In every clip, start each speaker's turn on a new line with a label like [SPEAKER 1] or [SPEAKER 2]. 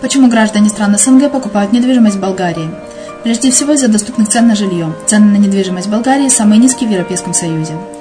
[SPEAKER 1] Почему граждане стран СНГ покупают недвижимость в Болгарии? Прежде всего из-за доступных цен на жилье. Цены на недвижимость в Болгарии самые низкие в Европейском Союзе.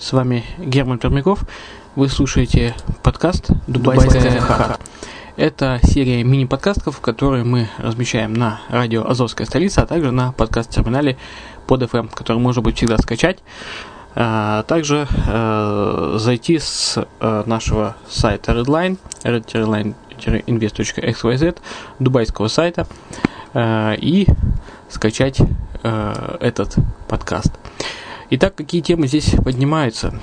[SPEAKER 2] с вами Герман Пермяков. Вы слушаете подкаст «Дубайская хаха». Это серия мини-подкастов, которые мы размещаем на радио «Азовская столица», а также на подкаст-терминале под FM, который можно будет всегда скачать. А также э, зайти с э, нашего сайта Redline, redline-invest.xyz, дубайского сайта, э, и скачать э, этот подкаст. Итак, какие темы здесь поднимаются?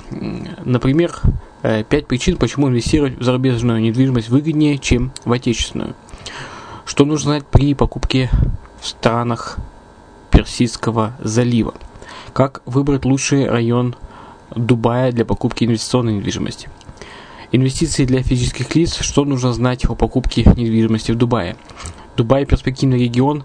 [SPEAKER 2] Например, э, пять причин, почему инвестировать в зарубежную недвижимость выгоднее, чем в отечественную. Что нужно знать при покупке в странах Персидского залива? Как выбрать лучший район Дубая для покупки инвестиционной недвижимости? Инвестиции для физических лиц. Что нужно знать о покупке недвижимости в Дубае? Дубай – перспективный регион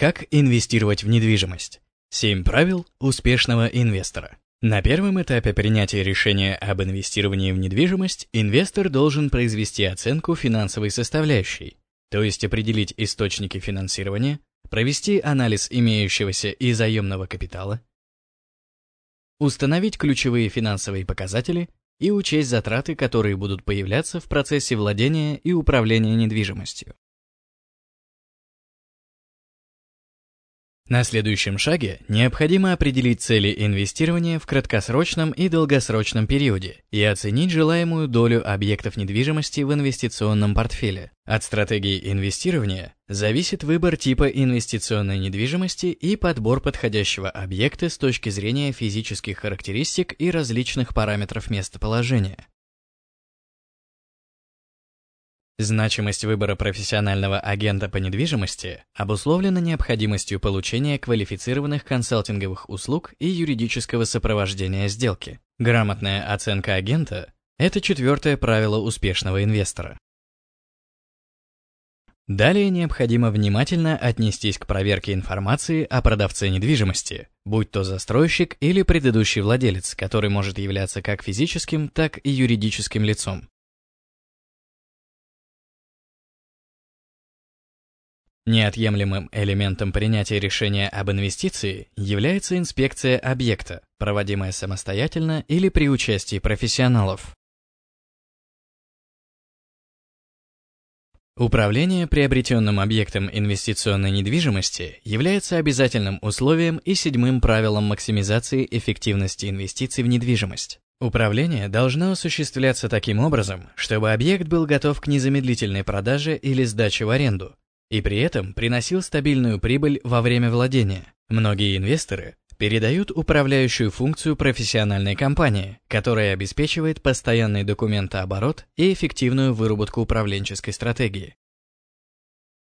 [SPEAKER 3] Как инвестировать в недвижимость? Семь правил успешного инвестора. На первом этапе принятия решения об инвестировании в недвижимость инвестор должен произвести оценку финансовой составляющей, то есть определить источники финансирования, провести анализ имеющегося и заемного капитала, установить ключевые финансовые показатели и учесть затраты, которые будут появляться в процессе владения и управления недвижимостью. На следующем шаге необходимо определить цели инвестирования в краткосрочном и долгосрочном периоде и оценить желаемую долю объектов недвижимости в инвестиционном портфеле. От стратегии инвестирования зависит выбор типа инвестиционной недвижимости и подбор подходящего объекта с точки зрения физических характеристик и различных параметров местоположения. Значимость выбора профессионального агента по недвижимости обусловлена необходимостью получения квалифицированных консалтинговых услуг и юридического сопровождения сделки. Грамотная оценка агента – это четвертое правило успешного инвестора. Далее необходимо внимательно отнестись к проверке информации о продавце недвижимости, будь то застройщик или предыдущий владелец, который может являться как физическим, так и юридическим лицом. Неотъемлемым элементом принятия решения об инвестиции является инспекция объекта, проводимая самостоятельно или при участии профессионалов. Управление приобретенным объектом инвестиционной недвижимости является обязательным условием и седьмым правилом максимизации эффективности инвестиций в недвижимость. Управление должно осуществляться таким образом, чтобы объект был готов к незамедлительной продаже или сдаче в аренду, и при этом приносил стабильную прибыль во время владения. Многие инвесторы передают управляющую функцию профессиональной компании, которая обеспечивает постоянный документооборот и эффективную выработку управленческой стратегии.